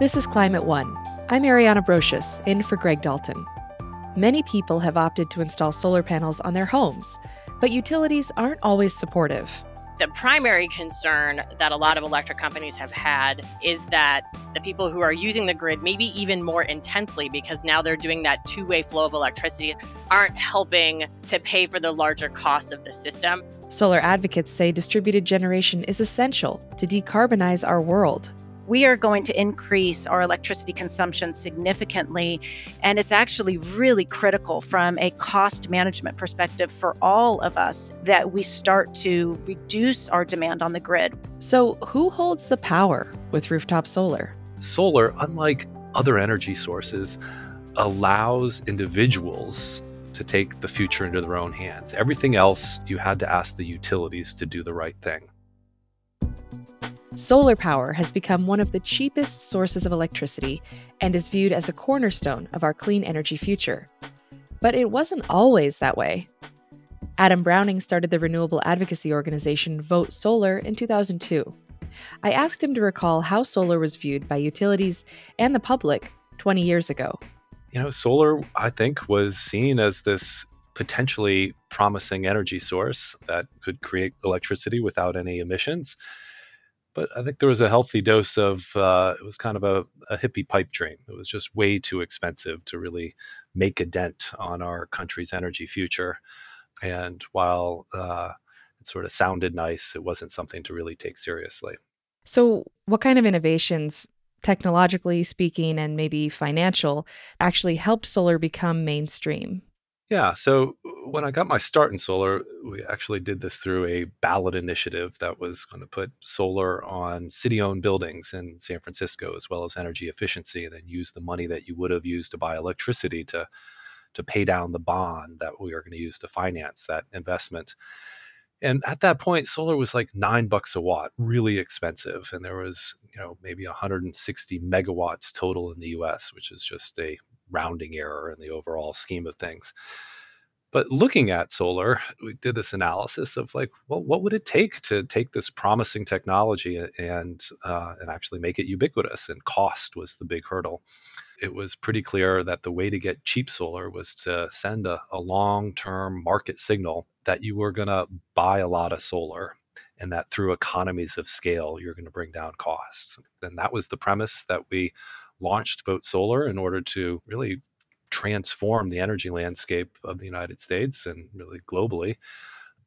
This is Climate One. I'm Ariana Brocious, in for Greg Dalton. Many people have opted to install solar panels on their homes, but utilities aren't always supportive. The primary concern that a lot of electric companies have had is that the people who are using the grid, maybe even more intensely, because now they're doing that two way flow of electricity, aren't helping to pay for the larger costs of the system. Solar advocates say distributed generation is essential to decarbonize our world we are going to increase our electricity consumption significantly. And it's actually really critical from a cost management perspective for all of us that we start to reduce our demand on the grid. So, who holds the power with rooftop solar? Solar, unlike other energy sources, allows individuals to take the future into their own hands. Everything else, you had to ask the utilities to do the right thing. Solar power has become one of the cheapest sources of electricity and is viewed as a cornerstone of our clean energy future. But it wasn't always that way. Adam Browning started the renewable advocacy organization Vote Solar in 2002. I asked him to recall how solar was viewed by utilities and the public 20 years ago. You know, solar, I think, was seen as this potentially promising energy source that could create electricity without any emissions but I think there was a healthy dose of uh, it was kind of a, a, hippie pipe dream. It was just way too expensive to really make a dent on our country's energy future. And while uh, it sort of sounded nice, it wasn't something to really take seriously. So, what kind of innovations, technologically speaking, and maybe financial, actually helped solar become mainstream? Yeah. So uh, when I got my start in solar, we actually did this through a ballot initiative that was going to put solar on city owned buildings in San Francisco, as well as energy efficiency, and then use the money that you would have used to buy electricity to, to pay down the bond that we are going to use to finance that investment. And at that point, solar was like nine bucks a watt, really expensive. And there was, you know, maybe 160 megawatts total in the US, which is just a rounding error in the overall scheme of things. But looking at solar, we did this analysis of like, well, what would it take to take this promising technology and uh, and actually make it ubiquitous? And cost was the big hurdle. It was pretty clear that the way to get cheap solar was to send a, a long-term market signal that you were going to buy a lot of solar and that through economies of scale you're going to bring down costs and that was the premise that we launched Vote Solar in order to really transform the energy landscape of the United States and really globally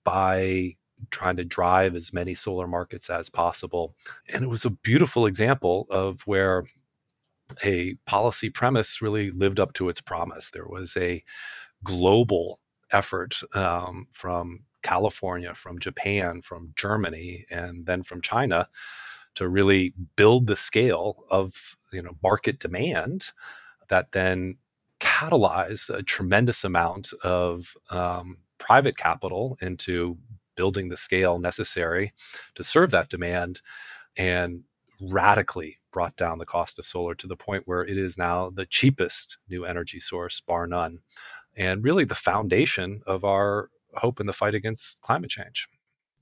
by trying to drive as many solar markets as possible. And it was a beautiful example of where a policy premise really lived up to its promise. There was a global effort um, from California, from Japan, from Germany, and then from China to really build the scale of you know market demand that then catalyze a tremendous amount of um, private capital into building the scale necessary to serve that demand and radically brought down the cost of solar to the point where it is now the cheapest new energy source bar none and really the foundation of our hope in the fight against climate change.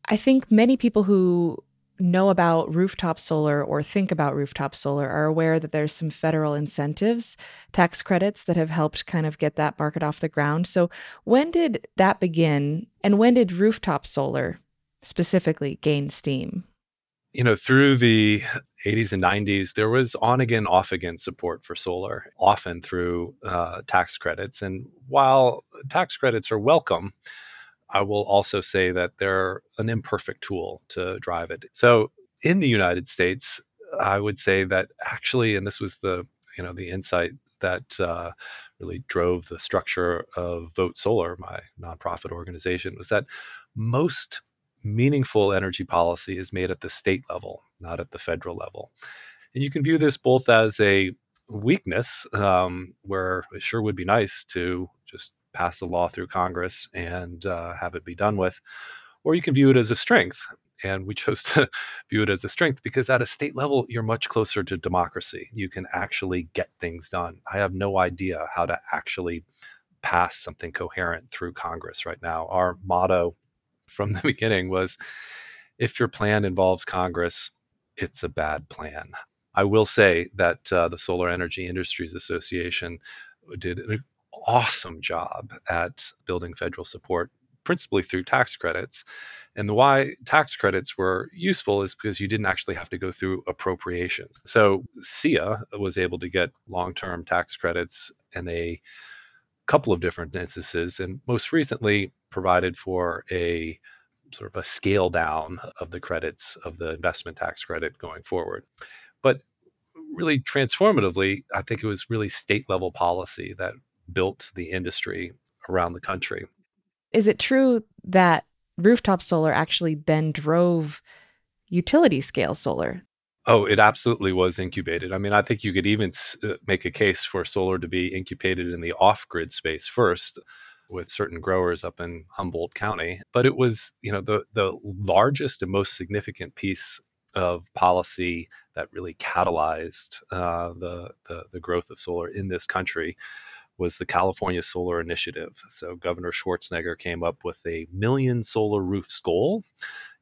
I think many people who know about rooftop solar or think about rooftop solar are aware that there's some federal incentives, tax credits that have helped kind of get that market off the ground. So, when did that begin and when did rooftop solar specifically gain steam? You know, through the 80s and 90s, there was on again, off again support for solar, often through uh, tax credits. And while tax credits are welcome, I will also say that they're an imperfect tool to drive it. So in the United States, I would say that actually, and this was the you know the insight that uh, really drove the structure of Vote Solar, my nonprofit organization, was that most meaningful energy policy is made at the state level, not at the federal level. And you can view this both as a weakness, um, where it sure would be nice to pass the law through Congress and uh, have it be done with, or you can view it as a strength. And we chose to view it as a strength because at a state level, you're much closer to democracy. You can actually get things done. I have no idea how to actually pass something coherent through Congress right now. Our motto from the beginning was if your plan involves Congress, it's a bad plan. I will say that uh, the Solar Energy Industries Association did an awesome job at building federal support, principally through tax credits. And the why tax credits were useful is because you didn't actually have to go through appropriations. So SEIA was able to get long term tax credits in a couple of different instances, and most recently provided for a sort of a scale down of the credits of the investment tax credit going forward. But really transformatively, I think it was really state level policy that built the industry around the country. Is it true that rooftop solar actually then drove utility scale solar? Oh, it absolutely was incubated. I mean, I think you could even uh, make a case for solar to be incubated in the off grid space first with certain growers up in Humboldt County. But it was, you know, the, the largest and most significant piece of policy that really catalyzed uh, the, the, the growth of solar in this country was the California Solar Initiative. So Governor Schwarzenegger came up with a million solar roofs goal.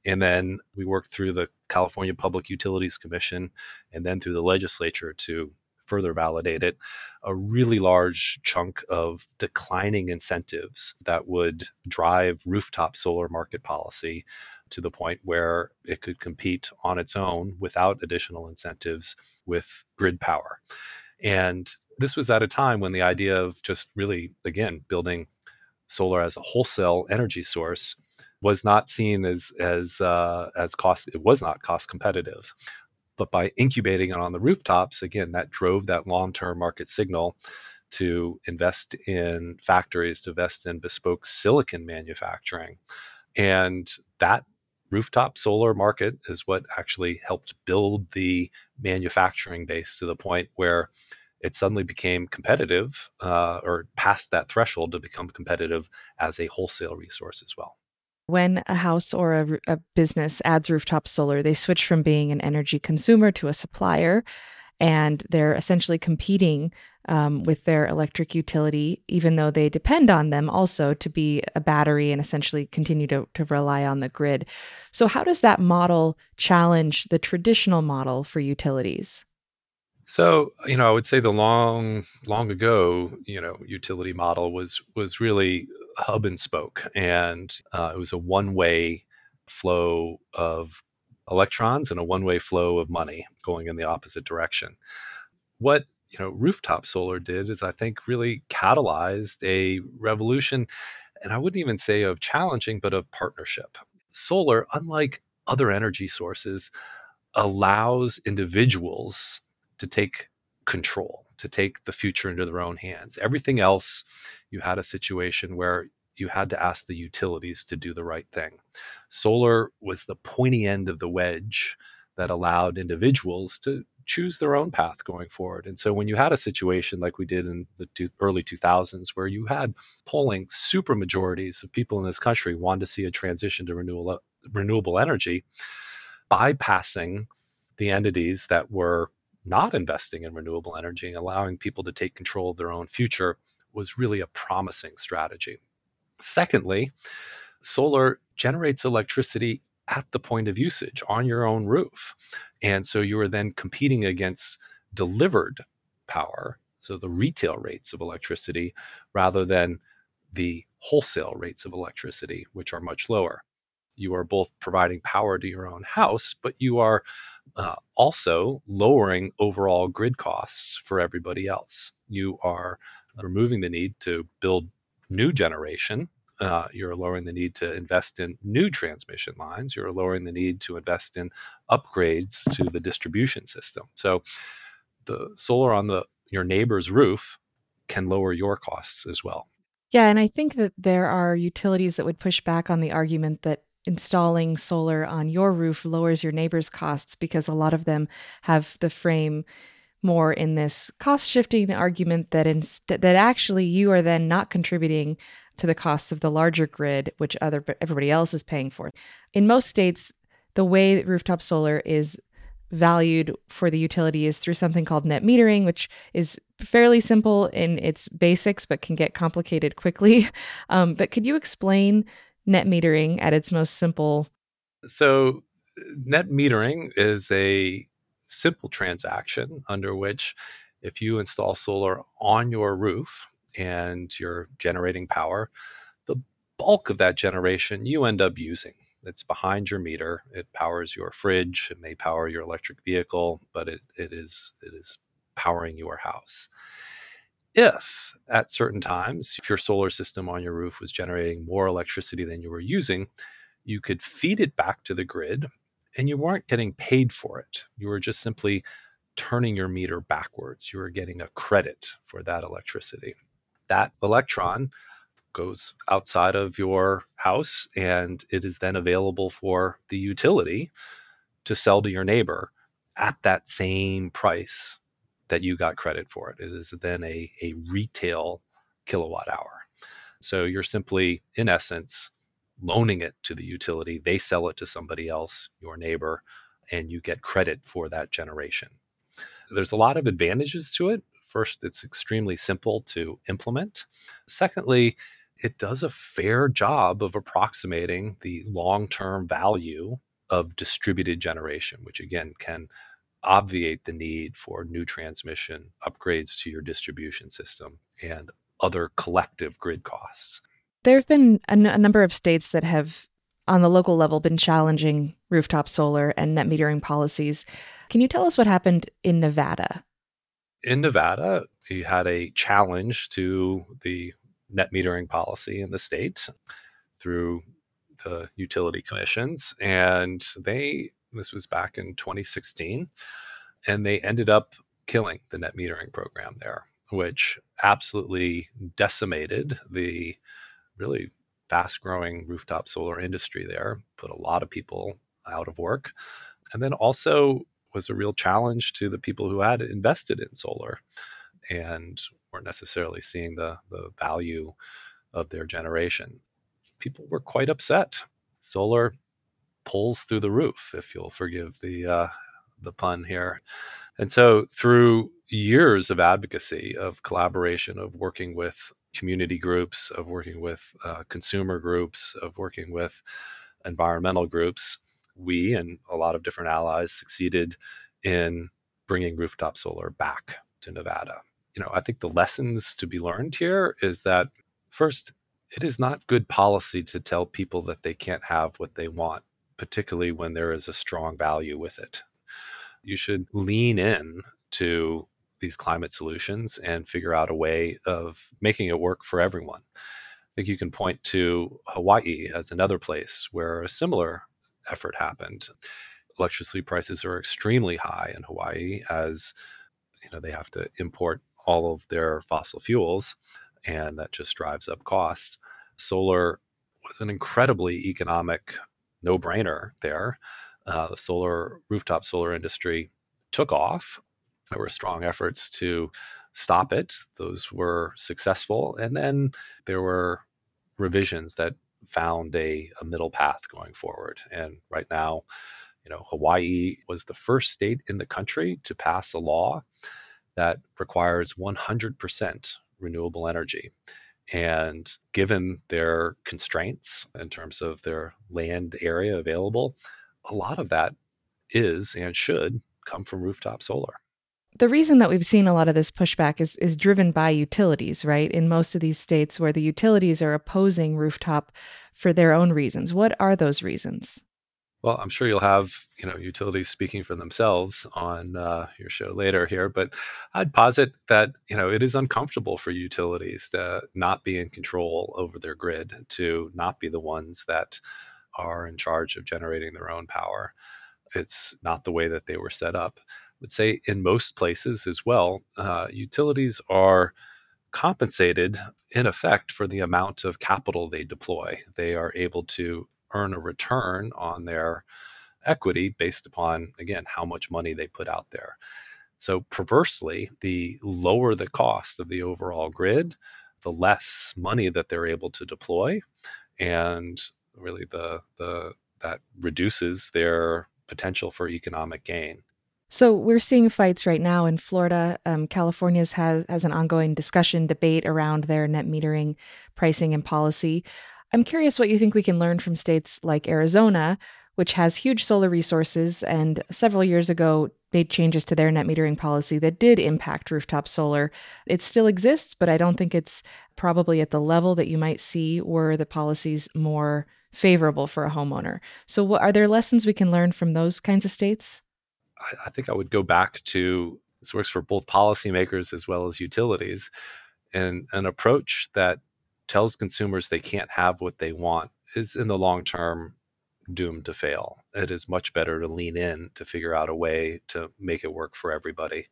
And then we worked through the California Public Utilities Commission and then through the legislature to further validate it, a really large chunk of declining incentives that would drive rooftop solar market policy to the point where it could compete on its own without additional incentives with grid power. And this was at a time when the idea of just really, again, building solar as a wholesale energy source was not seen as as uh, as cost. It was not cost competitive, but by incubating it on the rooftops, again, that drove that long term market signal to invest in factories, to invest in bespoke silicon manufacturing, and that rooftop solar market is what actually helped build the manufacturing base to the point where it suddenly became competitive uh, or passed that threshold to become competitive as a wholesale resource as well. When a house or a, a business adds rooftop solar, they switch from being an energy consumer to a supplier and they're essentially competing um, with their electric utility, even though they depend on them also to be a battery and essentially continue to, to rely on the grid. So, how does that model challenge the traditional model for utilities? So, you know, I would say the long, long ago, you know, utility model was was really hub and spoke, and uh, it was a one way flow of electrons and a one way flow of money going in the opposite direction. What you know, rooftop solar did is, I think, really catalyzed a revolution, and I wouldn't even say of challenging, but of partnership. Solar, unlike other energy sources, allows individuals to take control, to take the future into their own hands. Everything else, you had a situation where you had to ask the utilities to do the right thing. Solar was the pointy end of the wedge that allowed individuals to choose their own path going forward. And so when you had a situation like we did in the two, early 2000s, where you had polling super majorities of people in this country wanted to see a transition to renewable, renewable energy, bypassing the entities that were not investing in renewable energy and allowing people to take control of their own future was really a promising strategy. Secondly, solar generates electricity at the point of usage on your own roof. And so you are then competing against delivered power, so the retail rates of electricity, rather than the wholesale rates of electricity, which are much lower. You are both providing power to your own house, but you are uh, also lowering overall grid costs for everybody else. You are removing the need to build new generation. Uh, you're lowering the need to invest in new transmission lines. You're lowering the need to invest in upgrades to the distribution system. So, the solar on the your neighbor's roof can lower your costs as well. Yeah, and I think that there are utilities that would push back on the argument that installing solar on your roof lowers your neighbor's costs because a lot of them have the frame more in this cost shifting argument that instead that actually you are then not contributing to the costs of the larger grid which other everybody else is paying for. In most states the way that rooftop solar is valued for the utility is through something called net metering which is fairly simple in its basics but can get complicated quickly. Um, but could you explain net metering at its most simple? So, net metering is a simple transaction under which if you install solar on your roof and you're generating power, the bulk of that generation you end up using. It's behind your meter. It powers your fridge. It may power your electric vehicle, but it, it is it is powering your house. If at certain times, if your solar system on your roof was generating more electricity than you were using, you could feed it back to the grid and you weren't getting paid for it. You were just simply turning your meter backwards. You were getting a credit for that electricity. That electron goes outside of your house and it is then available for the utility to sell to your neighbor at that same price that you got credit for it. It is then a, a retail kilowatt hour. So you're simply, in essence, loaning it to the utility. They sell it to somebody else, your neighbor, and you get credit for that generation. There's a lot of advantages to it. First, it's extremely simple to implement. Secondly, it does a fair job of approximating the long term value of distributed generation, which again can obviate the need for new transmission, upgrades to your distribution system, and other collective grid costs. There have been a, n- a number of states that have, on the local level, been challenging rooftop solar and net metering policies. Can you tell us what happened in Nevada? In Nevada, we had a challenge to the net metering policy in the state through the utility commissions, and they this was back in 2016. And they ended up killing the net metering program there, which absolutely decimated the really fast growing rooftop solar industry there, put a lot of people out of work. And then also was a real challenge to the people who had invested in solar and weren't necessarily seeing the, the value of their generation. People were quite upset. Solar pulls through the roof, if you'll forgive the uh, the pun here. And so, through years of advocacy, of collaboration, of working with community groups, of working with uh, consumer groups, of working with environmental groups, we and a lot of different allies succeeded in bringing rooftop solar back to Nevada. You know, I think the lessons to be learned here is that first, it is not good policy to tell people that they can't have what they want particularly when there is a strong value with it. You should lean in to these climate solutions and figure out a way of making it work for everyone. I think you can point to Hawaii as another place where a similar effort happened. Electricity prices are extremely high in Hawaii as you know they have to import all of their fossil fuels and that just drives up cost. Solar was an incredibly economic no brainer there. Uh, the solar rooftop solar industry took off. There were strong efforts to stop it. Those were successful. And then there were revisions that found a, a middle path going forward. And right now, you know, Hawaii was the first state in the country to pass a law that requires 100% renewable energy. And given their constraints in terms of their land area available, a lot of that is and should come from rooftop solar. The reason that we've seen a lot of this pushback is is driven by utilities, right? In most of these states where the utilities are opposing rooftop for their own reasons. What are those reasons? Well, I'm sure you'll have you know utilities speaking for themselves on uh, your show later here, but I'd posit that you know it is uncomfortable for utilities to not be in control over their grid, to not be the ones that are in charge of generating their own power. It's not the way that they were set up. I would say in most places as well, uh, utilities are compensated in effect for the amount of capital they deploy. They are able to earn a return on their equity based upon, again, how much money they put out there. So, perversely, the lower the cost of the overall grid, the less money that they're able to deploy. And really, the, the, that reduces their potential for economic gain. So we're seeing fights right now in Florida. Um, has has an ongoing discussion debate around their net metering pricing and policy. I'm curious what you think we can learn from states like Arizona, which has huge solar resources and several years ago made changes to their net metering policy that did impact rooftop solar. It still exists, but I don't think it's probably at the level that you might see were the policies more favorable for a homeowner. So, what, are there lessons we can learn from those kinds of states? I, I think I would go back to this works for both policymakers as well as utilities, and an approach that tells consumers they can't have what they want is in the long term doomed to fail. It is much better to lean in to figure out a way to make it work for everybody.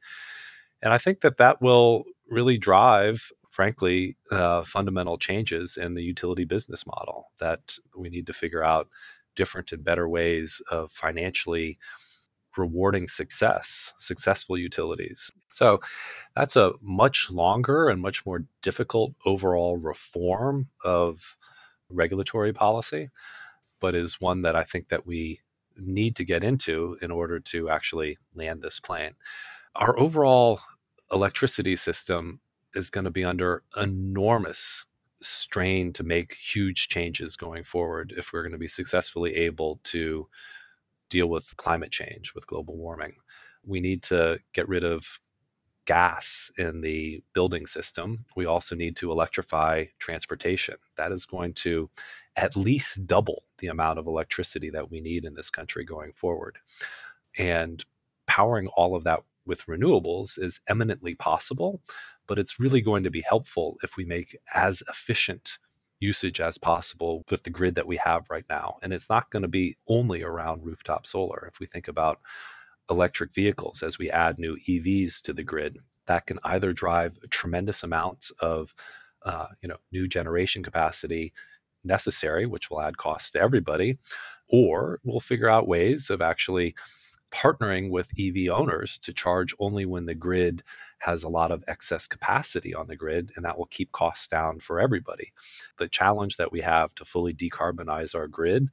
And I think that that will really drive, frankly, uh, fundamental changes in the utility business model that we need to figure out different and better ways of financially rewarding success, successful utilities. So that's a much longer and much more difficult overall reform of regulatory policy but is one that I think that we need to get into in order to actually land this plane. Our overall electricity system is going to be under enormous strain to make huge changes going forward if we're going to be successfully able to deal with climate change, with global warming. We need to get rid of gas in the building system. We also need to electrify transportation. That is going to at least double the amount of electricity that we need in this country going forward. And powering all of that with renewables is eminently possible, but it's really going to be helpful if we make as efficient usage as possible with the grid that we have right now. And it's not going to be only around rooftop solar. If we think about electric vehicles as we add new EVs to the grid, that can either drive tremendous amounts of uh, you know new generation capacity necessary, which will add costs to everybody, or we'll figure out ways of actually partnering with EV owners to charge only when the grid has a lot of excess capacity on the grid, and that will keep costs down for everybody. The challenge that we have to fully decarbonize our grid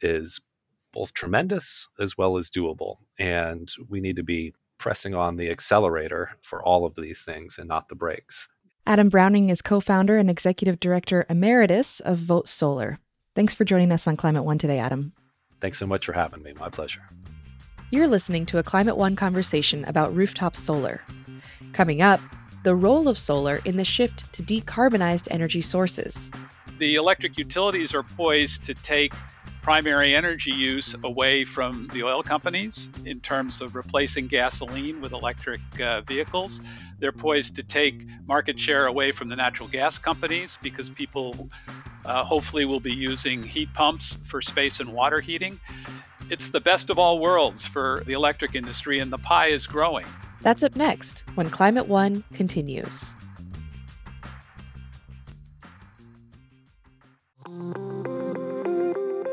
is both tremendous as well as doable. And we need to be pressing on the accelerator for all of these things and not the brakes. Adam Browning is co founder and executive director emeritus of Vote Solar. Thanks for joining us on Climate One today, Adam. Thanks so much for having me. My pleasure. You're listening to a Climate One conversation about rooftop solar. Coming up, the role of solar in the shift to decarbonized energy sources. The electric utilities are poised to take primary energy use away from the oil companies in terms of replacing gasoline with electric uh, vehicles. They're poised to take market share away from the natural gas companies because people uh, hopefully will be using heat pumps for space and water heating. It's the best of all worlds for the electric industry, and the pie is growing. That's up next when Climate One continues.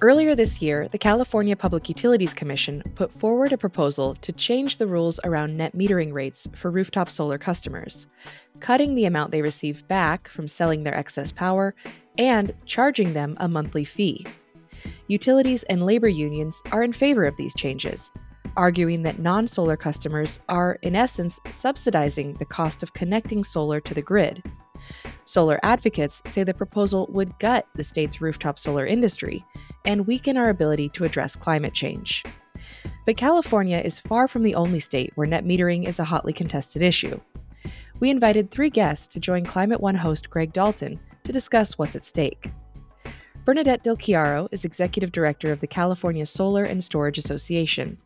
Earlier this year, the California Public Utilities Commission put forward a proposal to change the rules around net metering rates for rooftop solar customers, cutting the amount they receive back from selling their excess power and charging them a monthly fee. Utilities and labor unions are in favor of these changes, arguing that non solar customers are, in essence, subsidizing the cost of connecting solar to the grid. Solar advocates say the proposal would gut the state's rooftop solar industry and weaken our ability to address climate change. But California is far from the only state where net metering is a hotly contested issue. We invited three guests to join Climate One host Greg Dalton to discuss what's at stake. Bernadette Del Chiaro is executive director of the California Solar and Storage Association.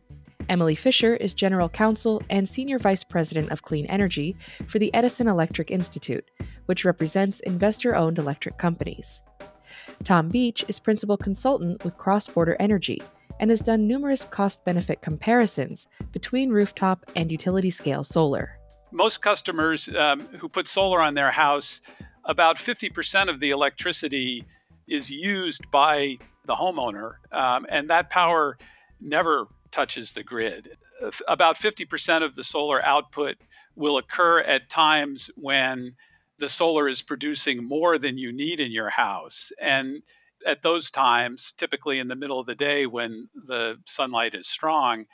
Emily Fisher is general counsel and senior vice president of clean energy for the Edison Electric Institute, which represents investor owned electric companies. Tom Beach is principal consultant with Cross Border Energy and has done numerous cost benefit comparisons between rooftop and utility scale solar. Most customers um, who put solar on their house, about 50% of the electricity is used by the homeowner, um, and that power never touches the grid. About 50% of the solar output will occur at times when the solar is producing more than you need in your house. And at those times, typically in the middle of the day when the sunlight is strong,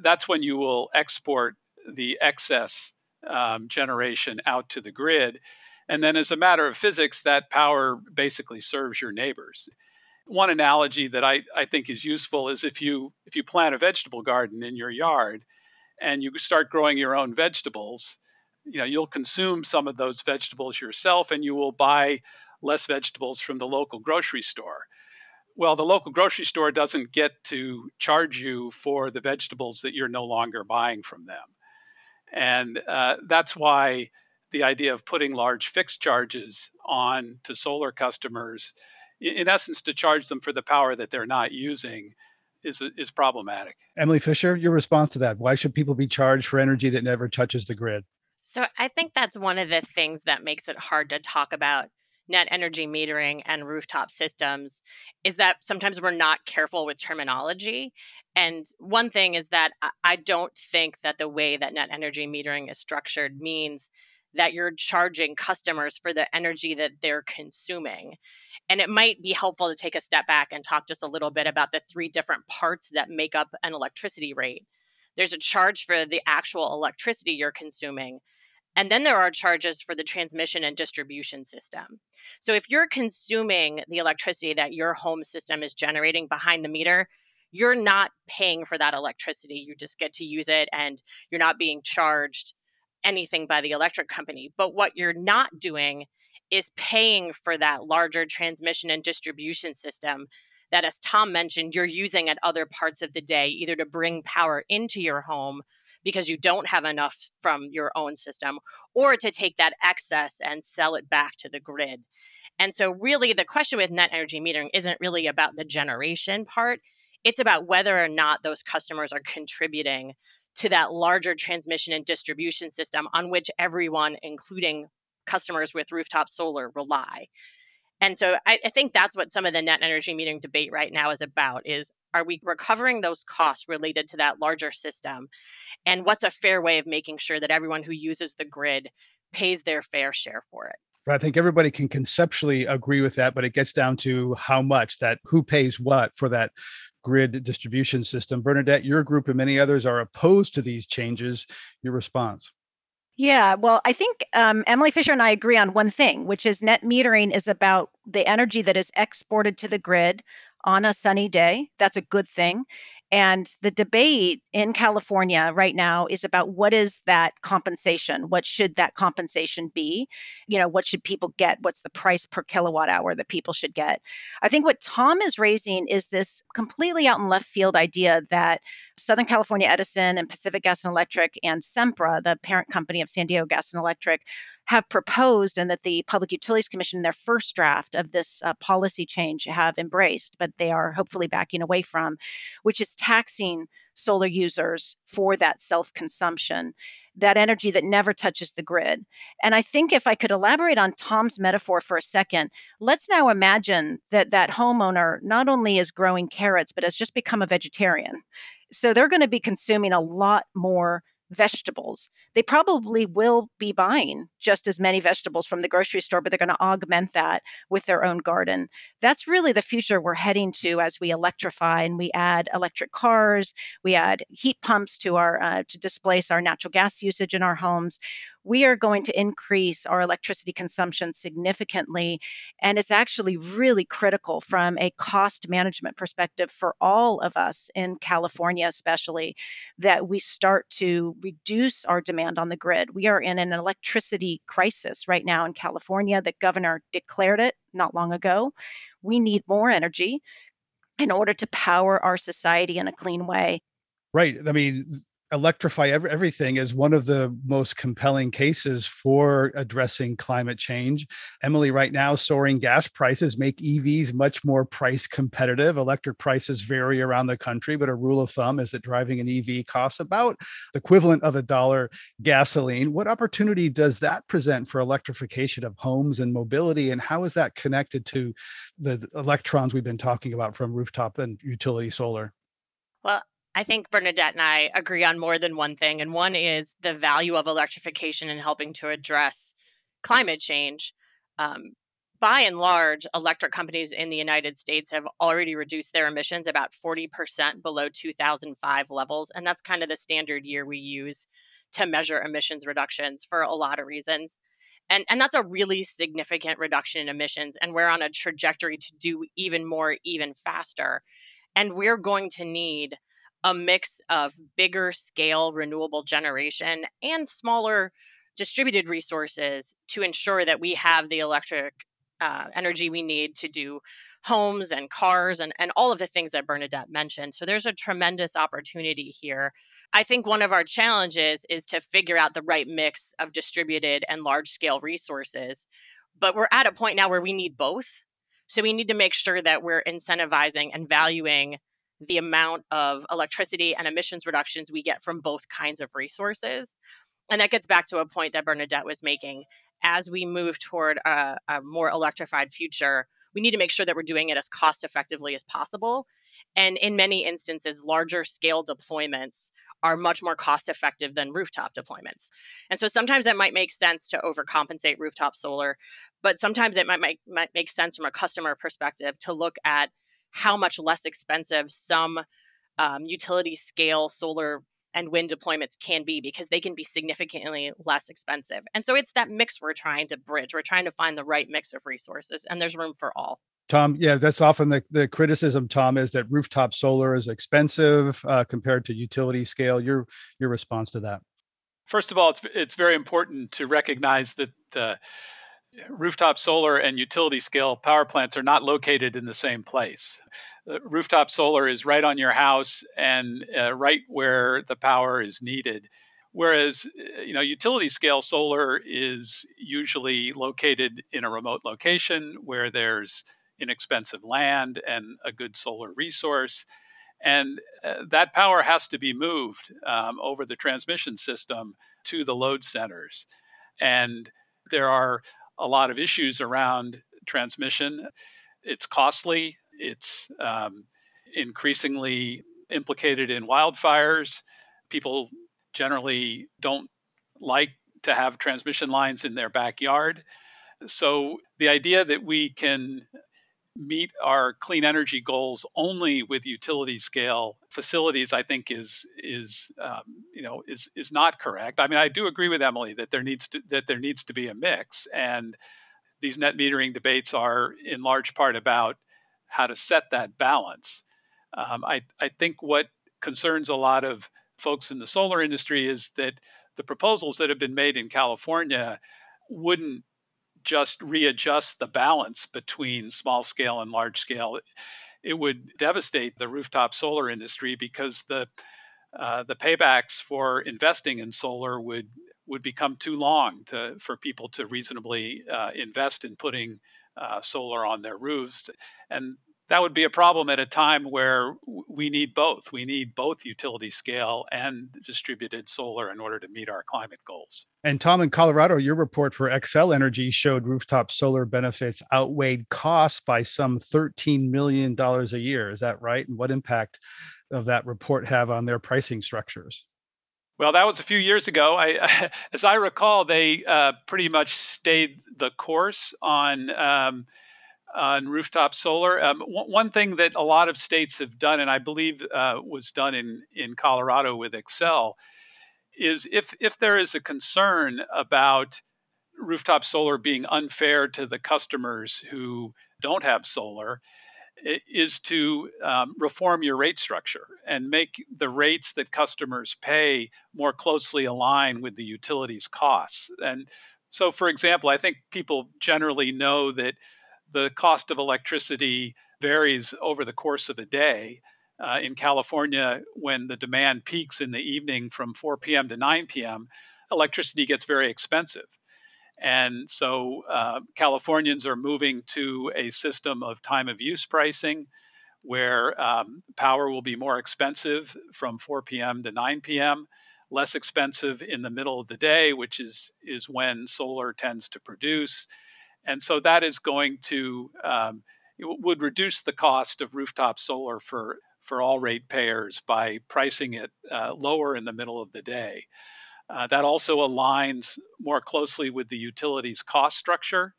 that's when you will export the excess um, generation out to the grid. And then, as a matter of physics, that power basically serves your neighbors. One analogy that I, I think is useful is if you if you plant a vegetable garden in your yard and you start growing your own vegetables, you know you'll consume some of those vegetables yourself and you will buy less vegetables from the local grocery store. Well, the local grocery store doesn't get to charge you for the vegetables that you're no longer buying from them. And uh, that's why the idea of putting large fixed charges on to solar customers in essence, to charge them for the power that they're not using is is problematic. Emily Fisher, your response to that? Why should people be charged for energy that never touches the grid? So I think that's one of the things that makes it hard to talk about net energy metering and rooftop systems is that sometimes we're not careful with terminology. And one thing is that I don't think that the way that net energy metering is structured means that you're charging customers for the energy that they're consuming. And it might be helpful to take a step back and talk just a little bit about the three different parts that make up an electricity rate. There's a charge for the actual electricity you're consuming. And then there are charges for the transmission and distribution system. So if you're consuming the electricity that your home system is generating behind the meter, you're not paying for that electricity. You just get to use it and you're not being charged anything by the electric company. But what you're not doing is paying for that larger transmission and distribution system that, as Tom mentioned, you're using at other parts of the day, either to bring power into your home because you don't have enough from your own system, or to take that excess and sell it back to the grid. And so, really, the question with net energy metering isn't really about the generation part. It's about whether or not those customers are contributing to that larger transmission and distribution system on which everyone, including customers with rooftop solar rely. And so I, I, think that's what some of the net energy metering debate right now is about is are we recovering those costs related to that larger system? And what's a fair way of making sure that everyone who uses the grid pays their fair share for it? I think everybody can conceptually agree with that, but it gets down to how much that who pays what for that grid distribution system. Bernadette, your group and many others are opposed to these changes. Your response? Yeah, well, I think um, Emily Fisher and I agree on one thing, which is net metering is about the energy that is exported to the grid on a sunny day. That's a good thing. And the debate in California right now is about what is that compensation? What should that compensation be? You know, what should people get? What's the price per kilowatt hour that people should get? I think what Tom is raising is this completely out in left field idea that Southern California Edison and Pacific Gas and Electric and Sempra, the parent company of San Diego Gas and Electric, have proposed and that the Public Utilities Commission, in their first draft of this uh, policy change, have embraced, but they are hopefully backing away from, which is taxing solar users for that self consumption, that energy that never touches the grid. And I think if I could elaborate on Tom's metaphor for a second, let's now imagine that that homeowner not only is growing carrots, but has just become a vegetarian. So they're going to be consuming a lot more vegetables. They probably will be buying just as many vegetables from the grocery store, but they're going to augment that with their own garden. That's really the future we're heading to as we electrify and we add electric cars, we add heat pumps to our uh, to displace our natural gas usage in our homes we are going to increase our electricity consumption significantly. And it's actually really critical from a cost management perspective for all of us in California, especially, that we start to reduce our demand on the grid. We are in an electricity crisis right now in California. The governor declared it not long ago. We need more energy in order to power our society in a clean way. Right. I mean, electrify every, everything is one of the most compelling cases for addressing climate change. Emily, right now, soaring gas prices make EVs much more price competitive. Electric prices vary around the country, but a rule of thumb is that driving an EV costs about the equivalent of a dollar gasoline. What opportunity does that present for electrification of homes and mobility? And how is that connected to the electrons we've been talking about from rooftop and utility solar? Well, I think Bernadette and I agree on more than one thing. And one is the value of electrification in helping to address climate change. Um, by and large, electric companies in the United States have already reduced their emissions about 40% below 2005 levels. And that's kind of the standard year we use to measure emissions reductions for a lot of reasons. And, and that's a really significant reduction in emissions. And we're on a trajectory to do even more, even faster. And we're going to need a mix of bigger scale renewable generation and smaller distributed resources to ensure that we have the electric uh, energy we need to do homes and cars and, and all of the things that Bernadette mentioned. So there's a tremendous opportunity here. I think one of our challenges is to figure out the right mix of distributed and large scale resources. But we're at a point now where we need both. So we need to make sure that we're incentivizing and valuing the amount of electricity and emissions reductions we get from both kinds of resources. And that gets back to a point that Bernadette was making. As we move toward a, a more electrified future, we need to make sure that we're doing it as cost effectively as possible. And in many instances, larger scale deployments are much more cost effective than rooftop deployments. And so sometimes it might make sense to overcompensate rooftop solar, but sometimes it might might make sense from a customer perspective to look at how much less expensive some um, utility scale solar and wind deployments can be because they can be significantly less expensive. And so it's that mix we're trying to bridge. We're trying to find the right mix of resources, and there's room for all. Tom, yeah, that's often the, the criticism, Tom, is that rooftop solar is expensive uh, compared to utility scale. Your your response to that? First of all, it's it's very important to recognize that uh, rooftop solar and utility scale power plants are not located in the same place. Uh, rooftop solar is right on your house and uh, right where the power is needed. Whereas, uh, you know, utility scale solar is usually located in a remote location where there's inexpensive land and a good solar resource. And uh, that power has to be moved um, over the transmission system to the load centers. And there are a lot of issues around transmission. It's costly, it's um, increasingly implicated in wildfires. People generally don't like to have transmission lines in their backyard. So the idea that we can meet our clean energy goals only with utility scale facilities, I think is is um, you know is is not correct. I mean, I do agree with Emily that there needs to that there needs to be a mix, and these net metering debates are in large part about how to set that balance. Um, I I think what concerns a lot of folks in the solar industry is that the proposals that have been made in California wouldn't just readjust the balance between small scale and large scale, it would devastate the rooftop solar industry because the uh, the paybacks for investing in solar would would become too long to, for people to reasonably uh, invest in putting uh, solar on their roofs, and that would be a problem at a time where we need both. We need both utility scale and distributed solar in order to meet our climate goals. And Tom, in Colorado, your report for Xcel Energy showed rooftop solar benefits outweighed costs by some $13 million a year. Is that right? And what impact of that report have on their pricing structures? Well, that was a few years ago. I, as I recall, they uh, pretty much stayed the course on um, on rooftop solar. Um, w- one thing that a lot of states have done, and I believe uh, was done in in Colorado with Xcel, is if if there is a concern about rooftop solar being unfair to the customers who don't have solar, is to um, reform your rate structure and make the rates that customers pay more closely align with the utilities costs. And so, for example, I think people generally know that the cost of electricity varies over the course of a day. uh, in California, when the demand peaks in the evening from 4 p.m. to 9 p.m., electricity gets very expensive. And so uh, Californians are moving to a system of time of use pricing where um, power will be more expensive from 4 p.m. to 9 p.m., less expensive in the middle of the day, which is, is when solar tends to produce. And so that is going to, um, would reduce the cost of rooftop solar for, for all ratepayers by pricing it uh, lower in the middle of the day. Uh, that also aligns more closely with the utilities cost structure.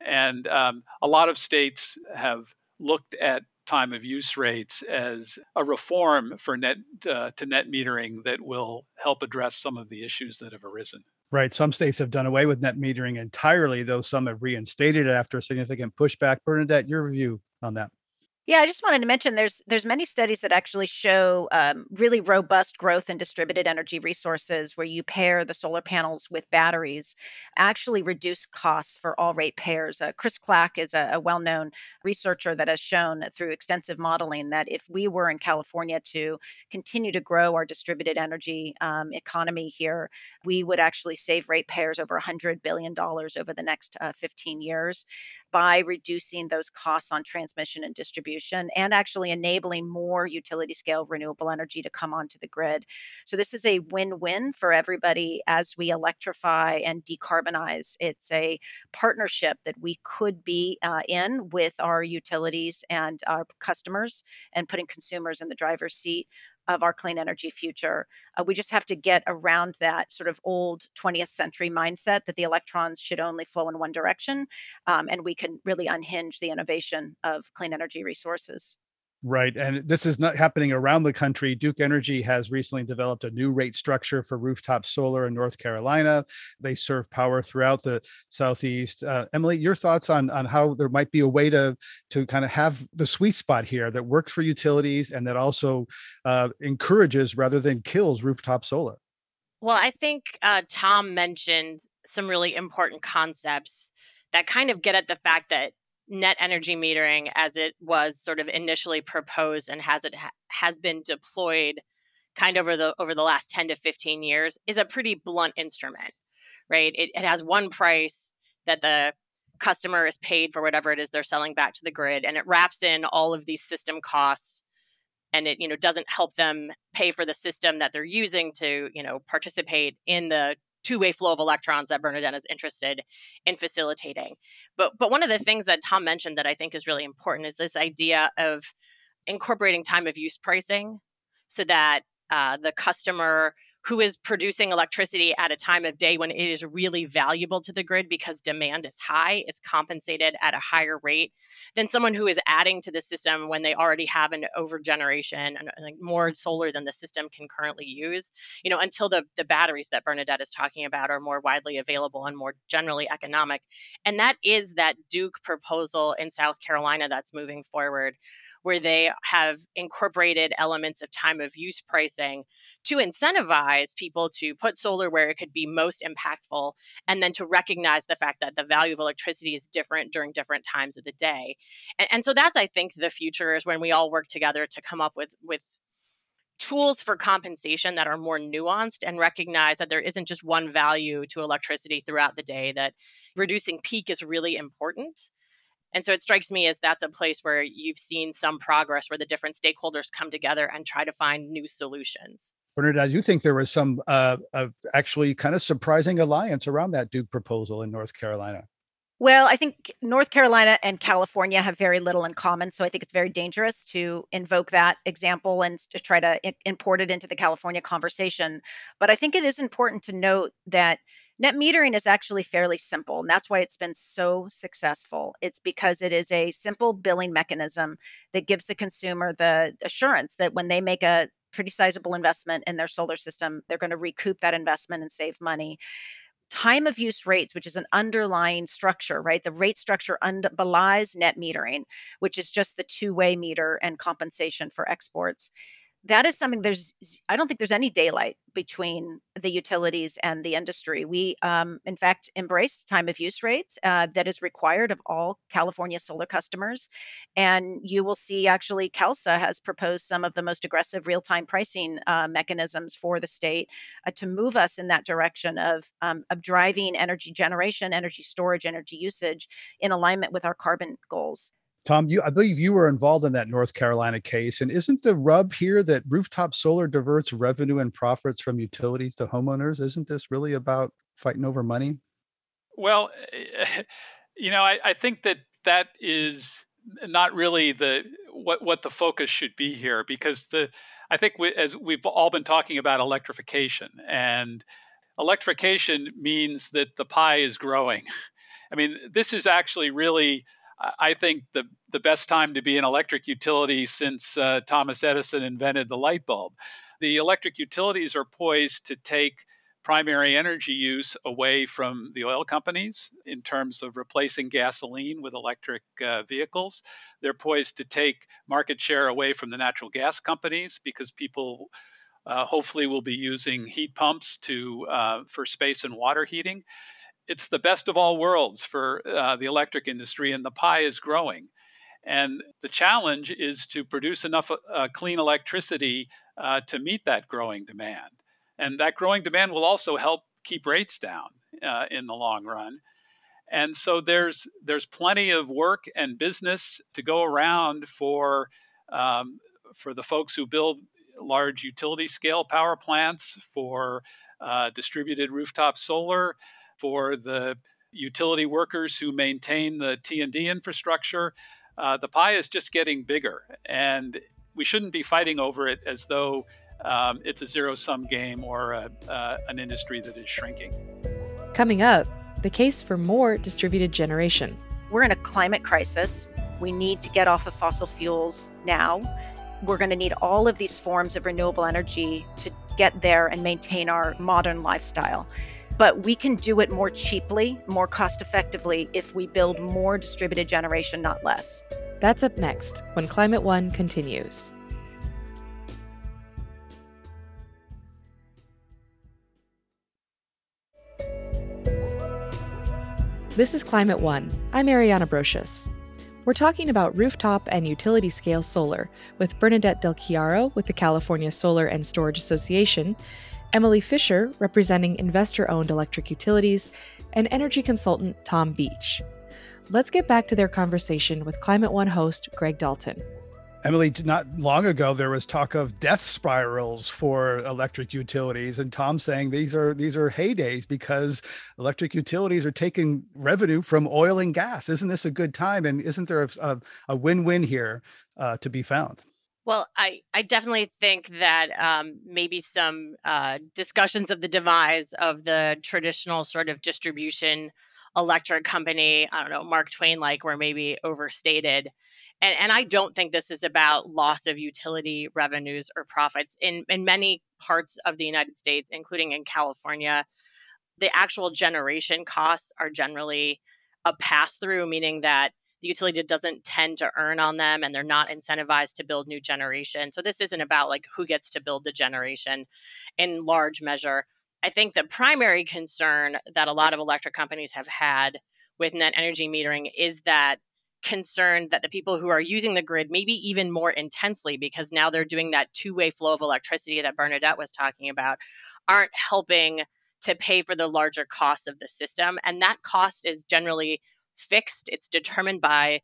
And um, a lot of states have looked at time of use rates as a reform for net uh, to net metering that will help address some of the issues that have arisen. Right. Some states have done away with net metering entirely, though some have reinstated it after a significant pushback. Bernadette, your view on that. Yeah, I just wanted to mention there's there's many studies that actually show um, really robust growth in distributed energy resources where you pair the solar panels with batteries, actually reduce costs for all ratepayers. Uh, Chris Clack is a, a well-known researcher that has shown through extensive modeling that if we were in California to continue to grow our distributed energy um, economy here, we would actually save ratepayers over 100 billion dollars over the next uh, 15 years by reducing those costs on transmission and distribution and actually enabling more utility scale renewable energy to come onto the grid. So, this is a win win for everybody as we electrify and decarbonize. It's a partnership that we could be uh, in with our utilities and our customers and putting consumers in the driver's seat of our clean energy future. Uh, we just have to get around that sort of old 20th century mindset that the electrons should only flow in one direction, um, and we can really unhinge the innovation of clean energy resources. Right. And this is not happening around the country. Duke Energy has recently developed a new rate structure for rooftop solar in North Carolina. They serve power throughout the Southeast. Uh, Emily, your thoughts on, on how there might be a way to, to kind of have the sweet spot here that works for utilities and that also uh, encourages rather than kills rooftop solar? Well, I think uh, Tom mentioned some really important concepts that kind of get at the fact that net energy metering as it was sort of initially proposed and has it ha- has been deployed kind of over the over the last 10 to 15 years is a pretty blunt instrument right? It, it has one price that the customer is paid for whatever it is they're selling back to the grid and it wraps in all of these system costs and it you know doesn't help them pay for the system that they're using to you know participate in the two-way flow of electrons that Bernadette is interested in facilitating. But but one of the things that Tom mentioned that I think is really important is this idea of incorporating time of use pricing so that uh, the customer who is producing electricity at a time of day when it is really valuable to the grid because demand is high is compensated at a higher rate than someone who is adding to the system when they already have an over generation and more solar than the system can currently use you know until the the batteries that bernadette is talking about are more widely available and more generally economic. And that is that duke proposal in south carolina that's moving forward where they have incorporated elements of time of use pricing to incentivize people to put solar where it could be most impactful and then to recognize the fact that the value of electricity is different during different times of the day. And, and so that's I think the future is when we all work together to come up with with tools for compensation that are more nuanced and recognize that there isn't just one value to electricity throughout the day that reducing peak is really important and so it strikes me as that's a place where you've seen some progress where the different stakeholders come together and try to find new solutions. Bernard, I do think there was some uh, uh, actually kind of surprising alliance around that Duke proposal in North Carolina. Well, I think North Carolina and California have very little in common. So I think it's very dangerous to invoke that example and to try to import it into the California conversation. But I think it is important to note that Net metering is actually fairly simple, and that's why it's been so successful. It's because it is a simple billing mechanism that gives the consumer the assurance that when they make a pretty sizable investment in their solar system, they're going to recoup that investment and save money time of use rates, which is an underlying structure, right? The rate structure belies net metering, which is just the two way meter and compensation for exports that is something there's i don't think there's any daylight between the utilities and the industry. We um, in fact embraced time of use rates uh, that is required of all california solar customers. And you will see actually CALSSA has proposed some of the most aggressive real-time pricing uh, mechanisms for the state uh, to move us in that direction of, um, of driving energy generation energy storage energy usage in alignment with our carbon goals Tom, you I believe you were involved in that North Carolina case. And isn't the rub here that rooftop solar diverts revenue and profits from utilities to homeowners? Isn't this really about fighting over money? Well, you know, I, I think that that is not really the what what the focus should be here because the I think we, as we've all been talking about electrification and electrification means that the pie is growing. I mean, this is actually really I think the the best time to be an electric utility since uh, Thomas Edison invented the light bulb. The electric utilities are poised to take primary energy use away from the oil companies in terms of replacing gasoline with electric uh, vehicles. They're poised to take market share away from the natural gas companies because people uh, hopefully will be using heat pumps to uh, for space and water heating it's the best of all worlds for uh, the electric industry, and the pie is growing. And the challenge is to produce enough uh, clean electricity uh, to meet that growing demand. And that growing demand will also help keep rates down uh, in the long run. And so there's there's plenty of work and business to go around for um, for the folks who build large utility scale power plants, for uh, distributed rooftop solar, for the utility workers who maintain the T&D infrastructure. Uh, the pie is just getting bigger, and we shouldn't be fighting over it as though um, it's a zero-sum game or a, uh, an industry that is shrinking. Coming up, the case for more distributed generation. We're in a climate crisis. We need to get off of fossil fuels now. We're going to need all of these forms of renewable energy to get there and maintain our modern lifestyle but we can do it more cheaply, more cost effectively if we build more distributed generation, not less. That's up next when Climate One continues. This is Climate One. I'm Ariana Brocious. We're talking about rooftop and utility scale solar with Bernadette Del Chiaro with the California Solar and Storage Association Emily Fisher, representing investor owned electric utilities, and energy consultant Tom Beach. Let's get back to their conversation with Climate One host Greg Dalton. Emily, not long ago there was talk of death spirals for electric utilities, and Tom saying these are these are heydays because electric utilities are taking revenue from oil and gas. Isn't this a good time? And isn't there a, a, win-win here uh, to be found? Well, I, I definitely think that um, maybe some uh, discussions of the demise of the traditional sort of distribution electric company, I don't know, Mark Twain like, were maybe overstated. And, and I don't think this is about loss of utility revenues or profits. In, in many parts of the United States, including in California, the actual generation costs are generally a pass through, meaning that the utility doesn't tend to earn on them and they're not incentivized to build new generation. So this isn't about like who gets to build the generation in large measure. I think the primary concern that a lot of electric companies have had with net energy metering is that concern that the people who are using the grid maybe even more intensely because now they're doing that two-way flow of electricity that Bernadette was talking about aren't helping to pay for the larger cost of the system and that cost is generally fixed. It's determined by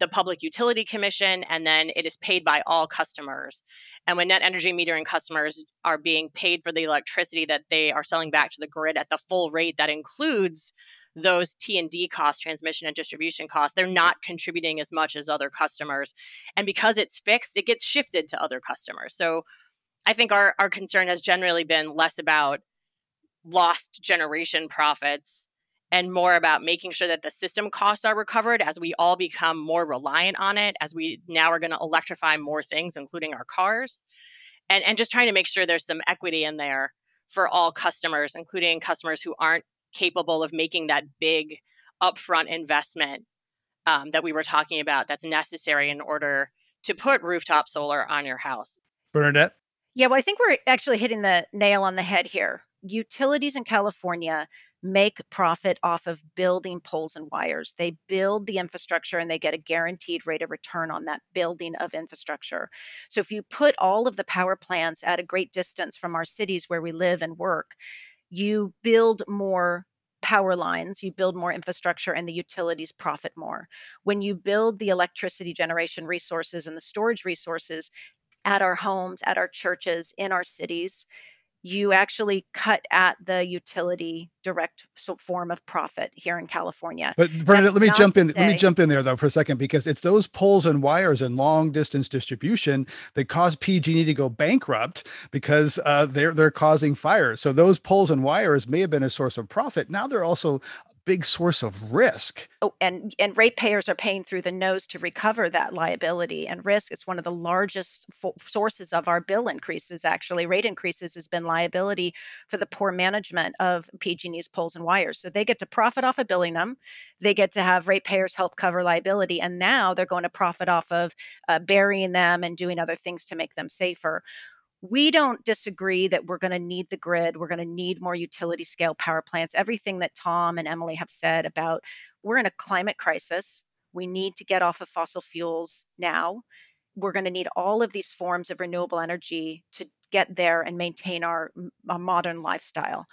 the Public Utility Commission, and then it is paid by all customers. And when net energy metering customers are being paid for the electricity that they are selling back to the grid at the full rate that includes those T&D costs, transmission and distribution costs, they're not contributing as much as other customers. And because it's fixed, it gets shifted to other customers. So I think our, our concern has generally been less about lost generation profits and more about making sure that the system costs are recovered as we all become more reliant on it, as we now are going to electrify more things, including our cars, and, and just trying to make sure there's some equity in there for all customers, including customers who aren't capable of making that big upfront investment um, that we were talking about that's necessary in order to put rooftop solar on your house. Bernadette? Yeah, well, I think we're actually hitting the nail on the head here. Utilities in California make profit off of building poles and wires. They build the infrastructure and they get a guaranteed rate of return on that building of infrastructure. So if you put all of the power plants at a great distance from our cities where we live and work, you build more power lines, you build more infrastructure, and the utilities profit more. When you build the electricity generation resources and the storage resources at our homes, at our churches, in our cities, you actually cut at the utility direct form of profit here in California. But Bernadette, let me jump in. Say, let me jump in there though for a second because it's those poles and wires and long distance distribution that cause PG&E to go bankrupt because uh, they're they're causing fires. So those poles and wires may have been a source of profit. Now they're also big source of risk. Oh, and and ratepayers are paying through the nose to recover that liability and risk. It's one of the largest fo- sources of our bill increases. Actually, rate increases has been liability for the poor management of PG&E's poles and wires. So they get to profit off of billing them. They get to have ratepayers help cover liability, and now they're going to profit off of uh, burying them and doing other things to make them safer we don't disagree that we're going to need the grid. We're going to need more utility scale power plants. Everything that Tom and Emily have said about we're in a climate crisis. We need to get off of fossil fuels now. We're going to need all of these forms of renewable energy to get there and maintain our, our modern lifestyle.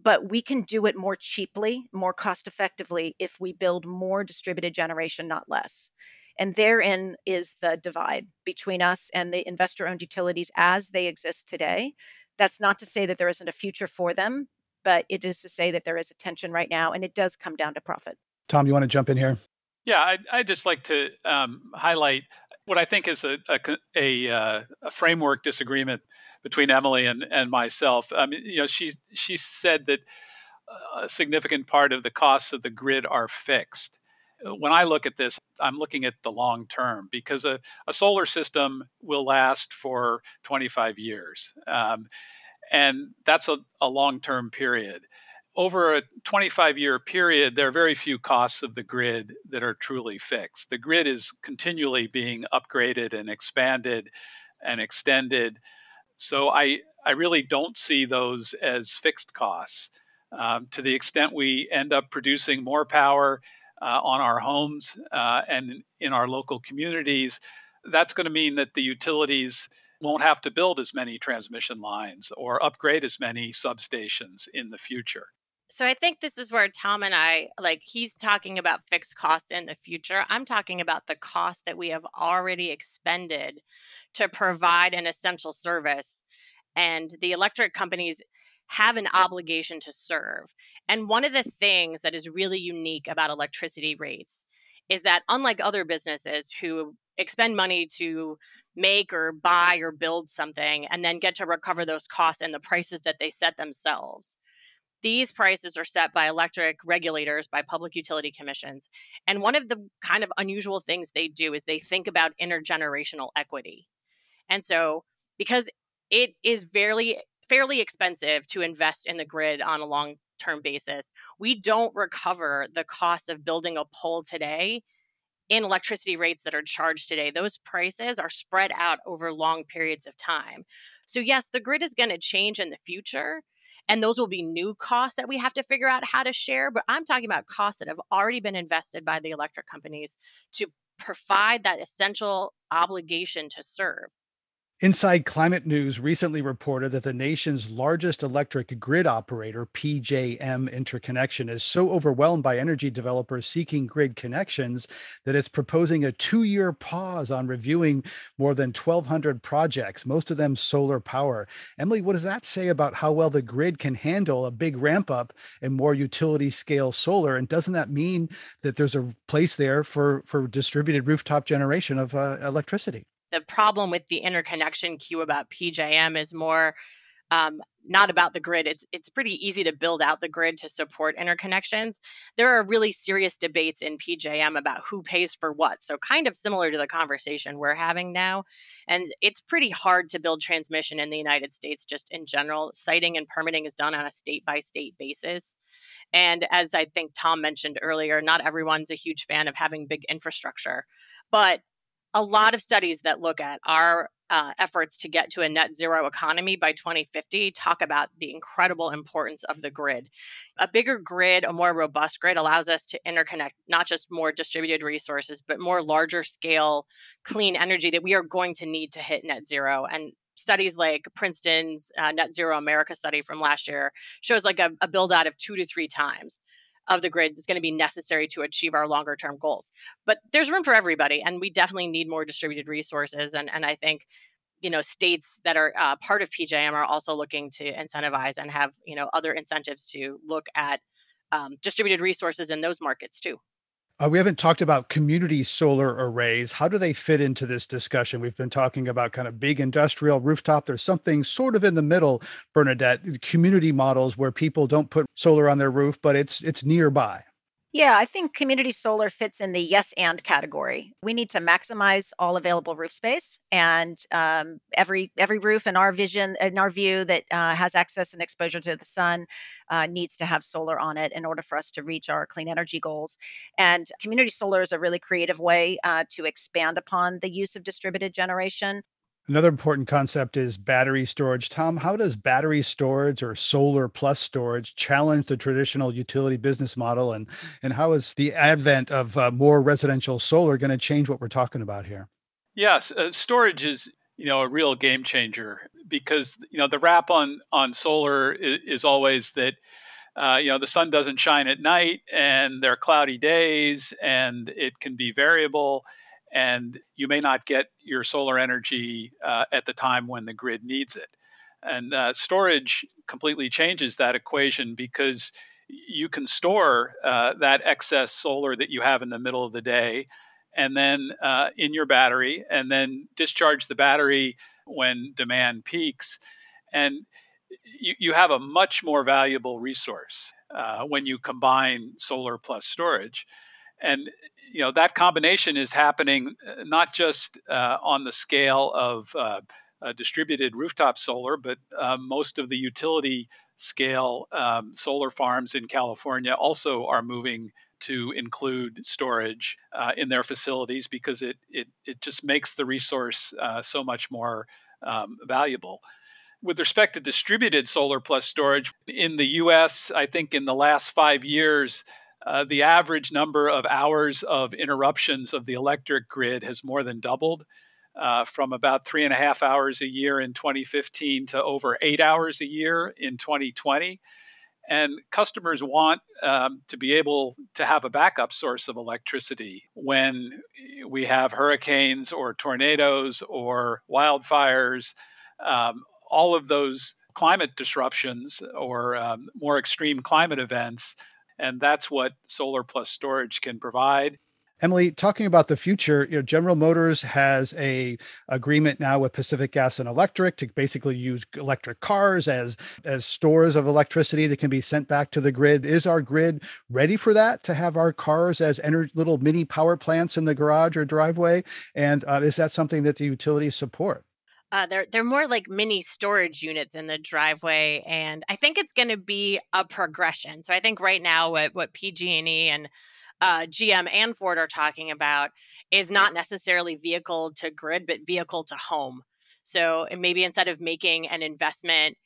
But we can do it more cheaply, more cost effectively if we build more distributed generation, not less. And therein is the divide between us and the investor owned utilities as they exist today. That's not to say that there isn't a future for them, but it is to say that there is a tension right now, and it does come down to profit. Tom, you want to jump in here? Yeah, I'd, I'd just like to um, highlight what I think is a, a, a, uh, a, framework disagreement between Emily and, and myself. I mean, you know, she she said that a significant part of the costs of the grid are fixed when I look at this, I'm looking at the long term because a, a solar system will last for 25 years. Um, and that's a, a long term period. Over a 25 year period, there are very few costs of the grid that are truly fixed. The grid is continually being upgraded and expanded and extended. So I, I really don't see those as fixed costs. Um, to the extent we end up producing more power uh, on our homes uh, and in our local communities, that's going to mean that the utilities won't have to build as many transmission lines or upgrade as many substations in the future. So I think this is where Tom and I like he's talking about fixed costs in the future. I'm talking about the cost that we have already expended to provide an essential service and the electric companies have an obligation to serve. And one of the things that is really unique about electricity rates is that, unlike other businesses who expend money to make or buy or build something and then get to recover those costs and the prices that they set themselves. These prices are set by electric regulators, by public utility commissions. And one of the kind of unusual things they do is they think about intergenerational equity. And so, because it is very fairly expensive to invest in the grid on a long term basis. We don't recover the cost of building a pole today in electricity rates that are charged today. Those prices are spread out over long periods of time. So, yes, the grid is going to change in the future. And those will be new costs that we have to figure out how to share. But I'm talking about costs that have already been invested by the electric companies to provide that essential obligation to serve. Inside Climate News recently reported that the nation's largest electric grid operator, PJM Interconnection, is so overwhelmed by energy developers seeking grid connections that it's proposing a two year pause on reviewing more than 1,200 projects, most of them solar power. Emily, what does that say about how well the grid can handle a big ramp up in more utility scale solar? And doesn't that mean that there's a place there for, for distributed rooftop generation of uh, electricity? The problem with the interconnection queue about PJM is more um, not about the grid. It's it's pretty easy to build out the grid to support interconnections. There are really serious debates in PJM about who pays for what. So kind of similar to the conversation we're having now. And it's pretty hard to build transmission in the United States just in general. Siting and permitting is done on a state by state basis. And as I think Tom mentioned earlier, not everyone's a huge fan of having big infrastructure. But a lot of studies that look at our uh, efforts to get to a net zero economy by 2050 talk about the incredible importance of the grid. A bigger grid, a more robust grid, allows us to interconnect not just more distributed resources, but more larger scale clean energy that we are going to need to hit net zero. And studies like Princeton's uh, Net Zero America study from last year shows like a, a build out of two to three times of the grids is going to be necessary to achieve our longer term goals. But there's room for everybody, and we definitely need more distributed resources. And and I think you know states that are uh, part of PJM are also looking to incentivize and have you know other incentives to look at um, distributed resources in those markets too. Uh, we haven't talked about community solar arrays. How do they fit into this discussion? We've been talking about kind of big industrial rooftop. There's something sort of in the middle, Bernadette, community models where people don't put solar on their roof, but it's it's nearby. Yeah, I think community solar fits in the yes and category. We need to maximize all available roof space, and um, every every roof in our vision, in our view, that uh, has access and exposure to the sun, uh, needs to have solar on it in order for us to reach our clean energy goals. And community solar is a really creative way uh, to expand upon the use of distributed generation. Another important concept is battery storage. Tom, how does battery storage or solar plus storage challenge the traditional utility business model? And, and how is the advent of uh, more residential solar going to change what we're talking about here? Yes, uh, storage is you know a real game changer because you know the rap on on solar is, is always that uh, you know the sun doesn't shine at night and there are cloudy days and it can be variable and you may not get your solar energy uh, at the time when the grid needs it. And uh, storage completely changes that equation because you can store uh, that excess solar that you have in the middle of the day and then uh, in your battery and then discharge the battery when demand peaks. And you, you have a much more valuable resource uh, when you combine solar plus storage. And you know that combination is happening uh, not just uh, on the scale of uh, distributed rooftop solar, but uh, most of the utility scale um, solar farms in California also are moving to include storage uh, in their facilities because it, it, it just makes the resource so much more um, valuable. With respect to distributed solar plus storage in the US, I think in the last five years, uh, the average number of hours of interruptions of the electric grid has more than doubled uh, from about three and a half hours a year in 2015 to over eight hours a year in 2020. And customers want um, to be able to have a backup source of electricity when we have hurricanes or tornadoes or wildfires. Um, all of those climate disruptions or um, more extreme climate events and that's what solar plus storage can provide. Emily, talking about the future, you know, General Motors has a agreement now with Pacific Gas and Electric to basically use electric cars as as stores of electricity that can be sent back to the grid. Is our grid ready for that? To have our cars as ener- little mini power plants in the garage or driveway, and uh, is that something that the utilities support? Uh, they're they're more like mini storage units in the driveway, and I think it's going to be a progression. So I think right now what what PG&E and uh, GM and Ford are talking about is not necessarily vehicle to grid, but vehicle to home. So maybe instead of making an investment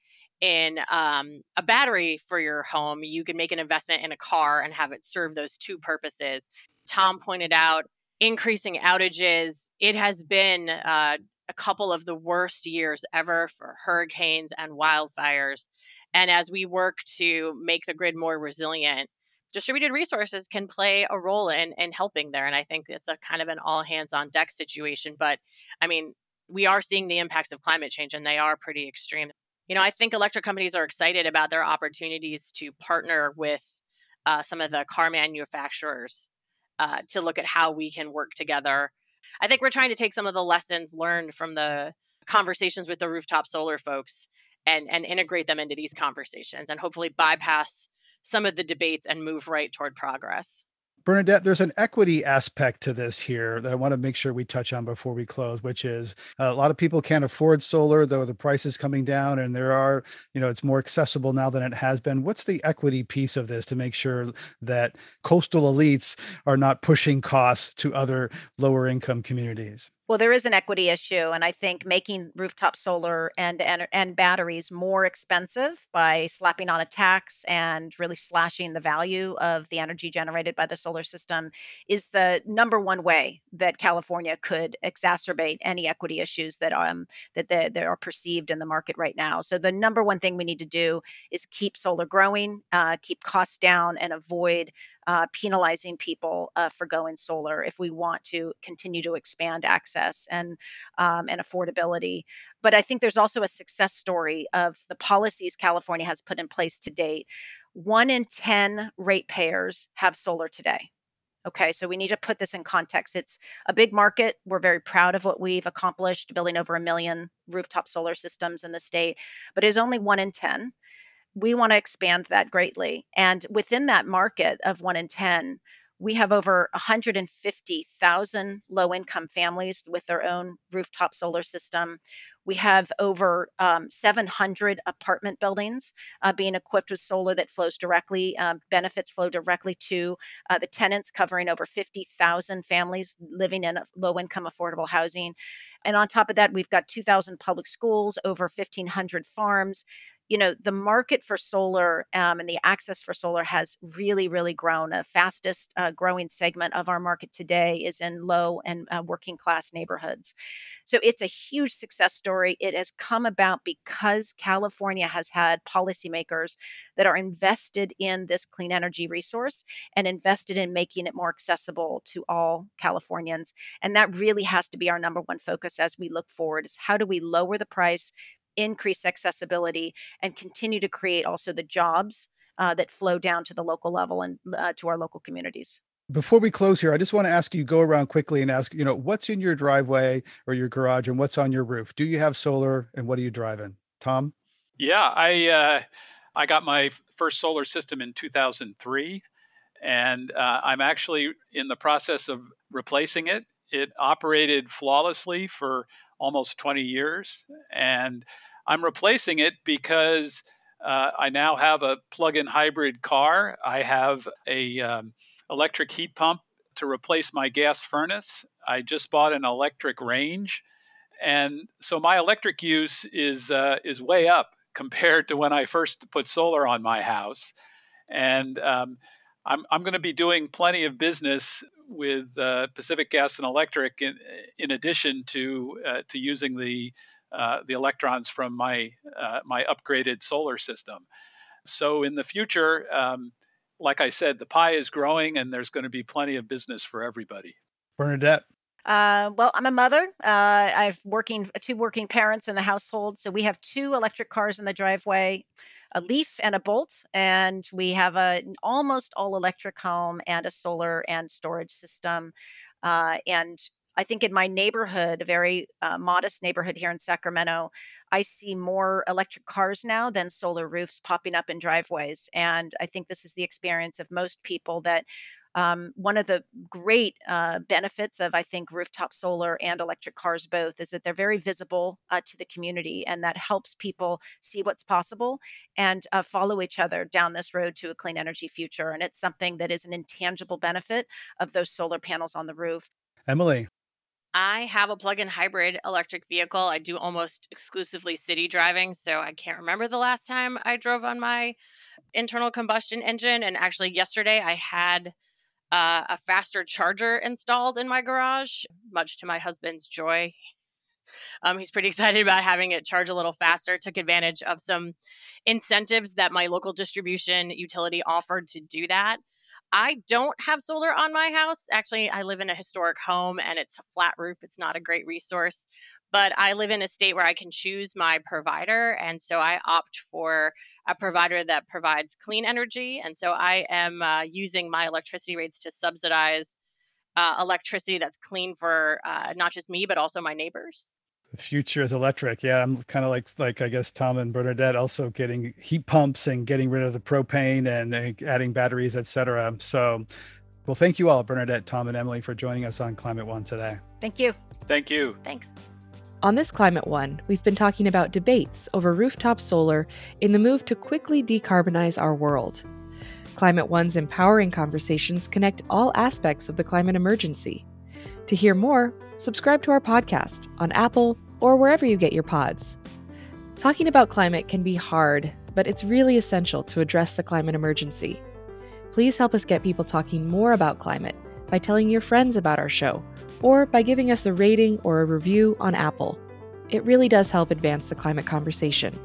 in um, a battery for your home, you can make an investment in a car and have it serve those two purposes. Tom pointed out increasing outages. It has been uh, a couple of the worst years ever for hurricanes and wildfires. And as we work to make the grid more resilient, distributed resources can play a role in, in helping there. And I think it's a kind of an all hands on deck situation. But I mean, we are seeing the impacts of climate change and they are pretty extreme. You know, I think electric companies are excited about their opportunities to partner with uh, some of the car manufacturers uh, to look at how we can work together I think we're trying to take some of the lessons learned from the conversations with the rooftop solar folks and and integrate them into these conversations and hopefully bypass some of the debates and move right toward progress. Bernadette, there's an equity aspect to this here that I want to make sure we touch on before we close, which is uh, a lot of people can't afford solar, though the price is coming down and there are, you know, it's more accessible now than it has been. What's the equity piece of this to make sure that coastal elites are not pushing costs to other lower income communities? Well, there is an equity issue, and I think making rooftop solar and, and and batteries more expensive by slapping on a tax and really slashing the value of the energy generated by the solar system is the number one way that California could exacerbate any equity issues that um that that are perceived in the market right now. So the number one thing we need to do is keep solar growing, uh, keep costs down, and avoid uh, penalizing people uh, for going solar if we want to continue to expand access and um, and affordability. But I think there's also a success story of the policies California has put in place to date. One in ten ratepayers have solar today. Okay, so we need to put this in context. It's a big market. We're very proud of what we've accomplished, building over a million rooftop solar systems in the state, but it is only one in 10 we want to expand that greatly. And within that market of one in 10, we have over 150,000 low income families with their own rooftop solar system. We have over um, 700 apartment buildings uh, being equipped with solar that flows directly, um, benefits flow directly to uh, the tenants, covering over 50,000 families living in low income affordable housing. And on top of that, we've got 2,000 public schools, over 1,500 farms, you know the market for solar um, and the access for solar has really really grown. The fastest uh, growing segment of our market today is in low and uh, working class neighborhoods. So it's a huge success story. It has come about because california has had policymakers that are invested in this clean energy resource and invested in making it more accessible to all californians. And that really has to be our number one focus as we look forward is how do we lower the price increase accessibility and continue to create also the jobs uh, that flow down to the local level and uh, to our local communities. Before we close here i just want to ask you go around quickly and ask you know what's in your driveway or your garage and what's on your roof? Do you have solar and what are you driving tom? Yeah i uh, i got my first solar system in 2003 and uh, i'm actually in the process of replacing it. It operated flawlessly for almost 20 years. And I'm replacing it because uh, I now have a plug-in hybrid car. I have a um, electric heat pump to replace my gas furnace. I just bought an electric range, and so my electric use is uh, is way up compared to when I first put solar on my house. And um, I'm I'm going to be doing plenty of business with uh, Pacific Gas and Electric in, in addition to uh, to using the uh, the electrons from my uh, my upgraded solar system. So in the future, um, like I said, the pie is growing, and there's going to be plenty of business for everybody. Bernadette. Uh, well, I'm a mother. Uh, I've working two working parents in the household, so we have two electric cars in the driveway, a Leaf and a Bolt, and we have a almost all electric home and a solar and storage system. Uh, and I think in my neighborhood, a very uh, modest neighborhood here in Sacramento, I see more electric cars now than solar roofs popping up in driveways. And I think this is the experience of most people that um, one of the great uh, benefits of, I think, rooftop solar and electric cars both is that they're very visible uh, to the community, and that helps people see what's possible and uh, follow each other down this road to a clean energy future. And it's something that is an intangible benefit of those solar panels on the roof. Emily. I have a plug in hybrid electric vehicle. I do almost exclusively city driving. So I can't remember the last time I drove on my internal combustion engine. And actually, yesterday I had uh, a faster charger installed in my garage, much to my husband's joy. Um, he's pretty excited about having it charge a little faster. Took advantage of some incentives that my local distribution utility offered to do that. I don't have solar on my house. Actually, I live in a historic home and it's a flat roof. It's not a great resource but I live in a state where I can choose my provider. And so I opt for a provider that provides clean energy. And so I am uh, using my electricity rates to subsidize uh, electricity that's clean for uh, not just me, but also my neighbors. The future is electric. Yeah, I'm kind of like like I guess Tom and Bernadette also getting heat pumps and getting rid of the propane and, and adding batteries, etc. So, well, thank you all, Bernadette, Tom, and Emily, for joining us on Climate One today. Thank you. Thank you. Thanks. On this Climate One, we've been talking about debates over rooftop solar in the move to quickly decarbonize our world. Climate One's empowering conversations connect all aspects of the climate emergency. To hear more, subscribe to our podcast on Apple or wherever you get your pods. Talking about climate can be hard, but it's really essential to address the climate emergency. Please help us get people talking more about climate by telling your friends about our show or by giving us a rating or a review on Apple. It really does help advance the climate conversation.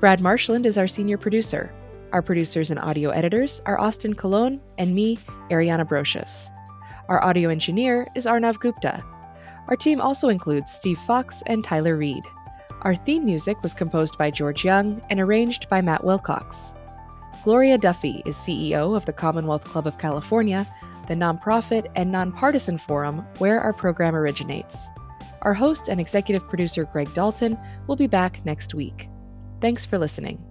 Brad Marshland is our senior producer. Our producers and audio editors are Austin Colon and me, Ariana Brocious. Our audio engineer is Arnav Gupta. Our team also includes Steve Fox and Tyler Reed. Our theme music was composed by George Young and arranged by Matt Wilcox. Gloria Duffy is CEO of the Commonwealth Club of California, the nonprofit and nonpartisan forum where our program originates. Our host and executive producer Greg Dalton will be back next week. Thanks for listening.